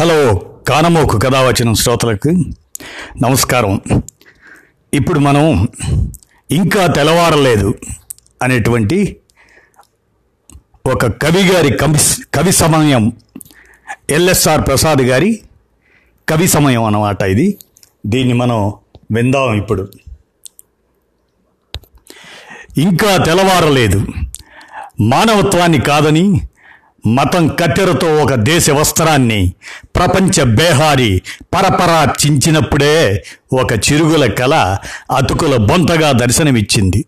Hello కానమోకు కథ వచ్చిన శ్రోతలకు నమస్కారం. ఇప్పుడు మనం ఇంకా తెలవారలేదు అనేటువంటి ఒక కవి గారి కవి కవి సమయం ఎల్ఎస్ఆర్ ప్రసాద్ గారి కవి సమయం అన్నమాట ఇది. దీన్ని మనం విందాం ఇప్పుడు. ఇంకా తెలవారలేదు మానవత్వాన్ని కాదని మతం కట్టెరతో ఒక దేశ వస్త్రాన్ని ప్రపంచ బేహారి పరపరా చించినప్పుడే ఒక చిరుగుల కళ అతుకుల బొంతగా దర్శనమిచ్చింది.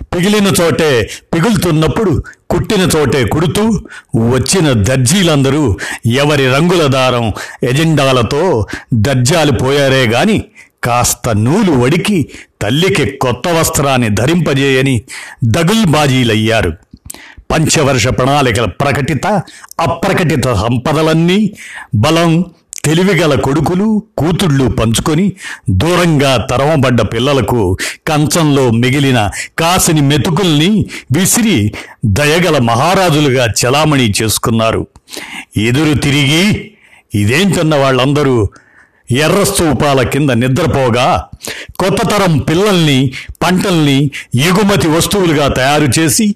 పిగిలిన చోటే పిగులుతున్నప్పుడు కుట్టిన చోటే కుడుతూ వచ్చిన దర్జీలందరూ ఎవరి రంగుల దారం ఎజెండాలతో దర్జాలు పోయారే గాని కాస్త నూలు వడికి తల్లికి కొత్త వస్త్రాన్ని ధరింపజేయని దగుల్బాజీలయ్యారు. పంచవర్ష ప్రణాళికల ప్రకటిత అప్రకటిత సంపదలన్నీ బలం తెలివిగల కొడుకులు కూతుళ్ళు పంచుకొని దూరంగా తరమబడ్డ పిల్లలకు కంచంలో మిగిలిన కాసిని మెతుకుల్ని విసిరి దయగల మహారాజులుగా చలామణి చేసుకున్నారు. ఎదురు తిరిగి ఇదేంటన్న వాళ్ళందరూ? ఎర్ర స్తూపాల కింద నిద్రపోగా కొత్త తరం పిల్లల్ని పంటల్ని ఎగుమతి వస్తువులుగా తయారు చేసి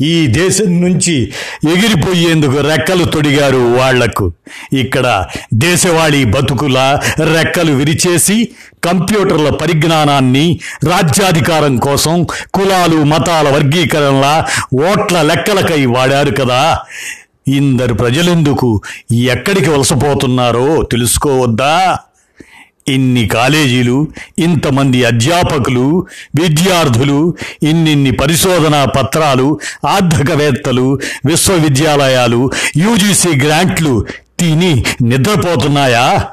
ఈ దేశం నుంచి ఎగిరిపోయేందుకు రెక్కలు తొడిగారు వాళ్ళకు. ఇక్కడ దేశవాళీ బతుకుల రెక్కలు విరిచేసి కంప్యూటర్ల పరిజ్ఞానాన్ని రాజ్యాధికారం కోసం కులాలు మతాల వర్గీకరణల ఓట్ల లెక్కలకై వాడారు కదా. ఇందరు ప్రజలెందుకు ఎక్కడికి వలసపోతున్నారో తెలుసుకోవద్దా? ఇన్ని కాలేజీలు ఇంతమంది అధ్యాపకులు విద్యార్థులు ఇన్నిన్ని పరిశోధనా పత్రాలు ఆర్థికవేత్తలు విశ్వవిద్యాలయాలు యూజీసీ గ్రాంట్లు తిని నిద్రపోతున్నాయా?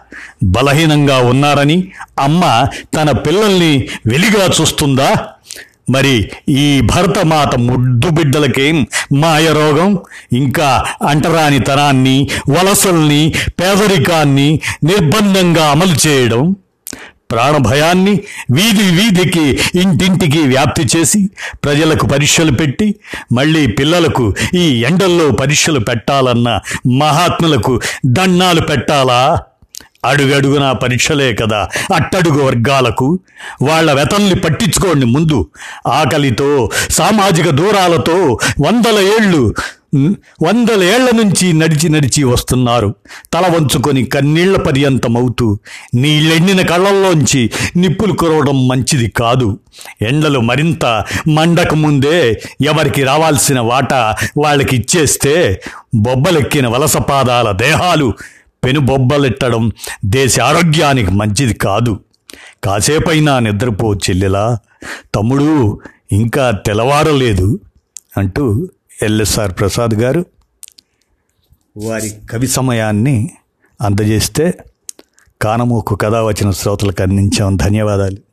బలహీనంగా ఉన్నారని అమ్మ తన పిల్లల్ని వెలిగా చూస్తుందా? మరి ఈ భరతమాత ముద్దు బిడ్డలకేం మాయరోగం ఇంకా అంటరాని తనాన్ని వలసల్ని పేదరికాన్ని నిర్బంధంగా అమలు చేయడం ప్రాణభయాన్ని వీధి వీధికి ఇంటింటికి వ్యాప్తి చేసి ప్రజలకు పరీక్షలు పెట్టి మళ్ళీ పిల్లలకు ఈ ఎండల్లో పరీక్షలు పెట్టాలన్న మహాత్ములకు దండాలు పెట్టాలా? అడుగడుగున పరీక్షలే కదా. అట్టడుగు వర్గాలకు వాళ్ళ వెతల్ని పట్టించుకోండి ముందు. ఆకలితో సామాజిక దూరాలతో వందల ఏళ్ళు వందల ఏళ్ళ నుంచి నడిచి నడిచి వస్తున్నారు. తల వంచుకొని కన్నీళ్ళ పర్యంతమవుతూ నీళ్ళెండిన కళ్ళల్లోంచి నిప్పులు కురవడం మంచిది కాదు. ఎండలు మరింత మండక ముందే ఎవరికి రావాల్సిన వాటా వాళ్ళకి ఇచ్చేస్తే బొబ్బలెక్కిన వలసపాదాల దేహాలు పెనుబొబ్బలెట్టడం దేశ ఆరోగ్యానికి మంచిది కాదు. కాసేపైనా నిద్రపో చెల్లెలా. తమ్ముడు ఇంకా తెలవారలేదు అంటూ ఎల్ఎస్ఆర్ ప్రసాద్ గారు వారి కవి సమయాన్ని అందజేస్తే కానమోకు కథ వచ్చిన శ్రోతలకు అందించాం. ధన్యవాదాలు.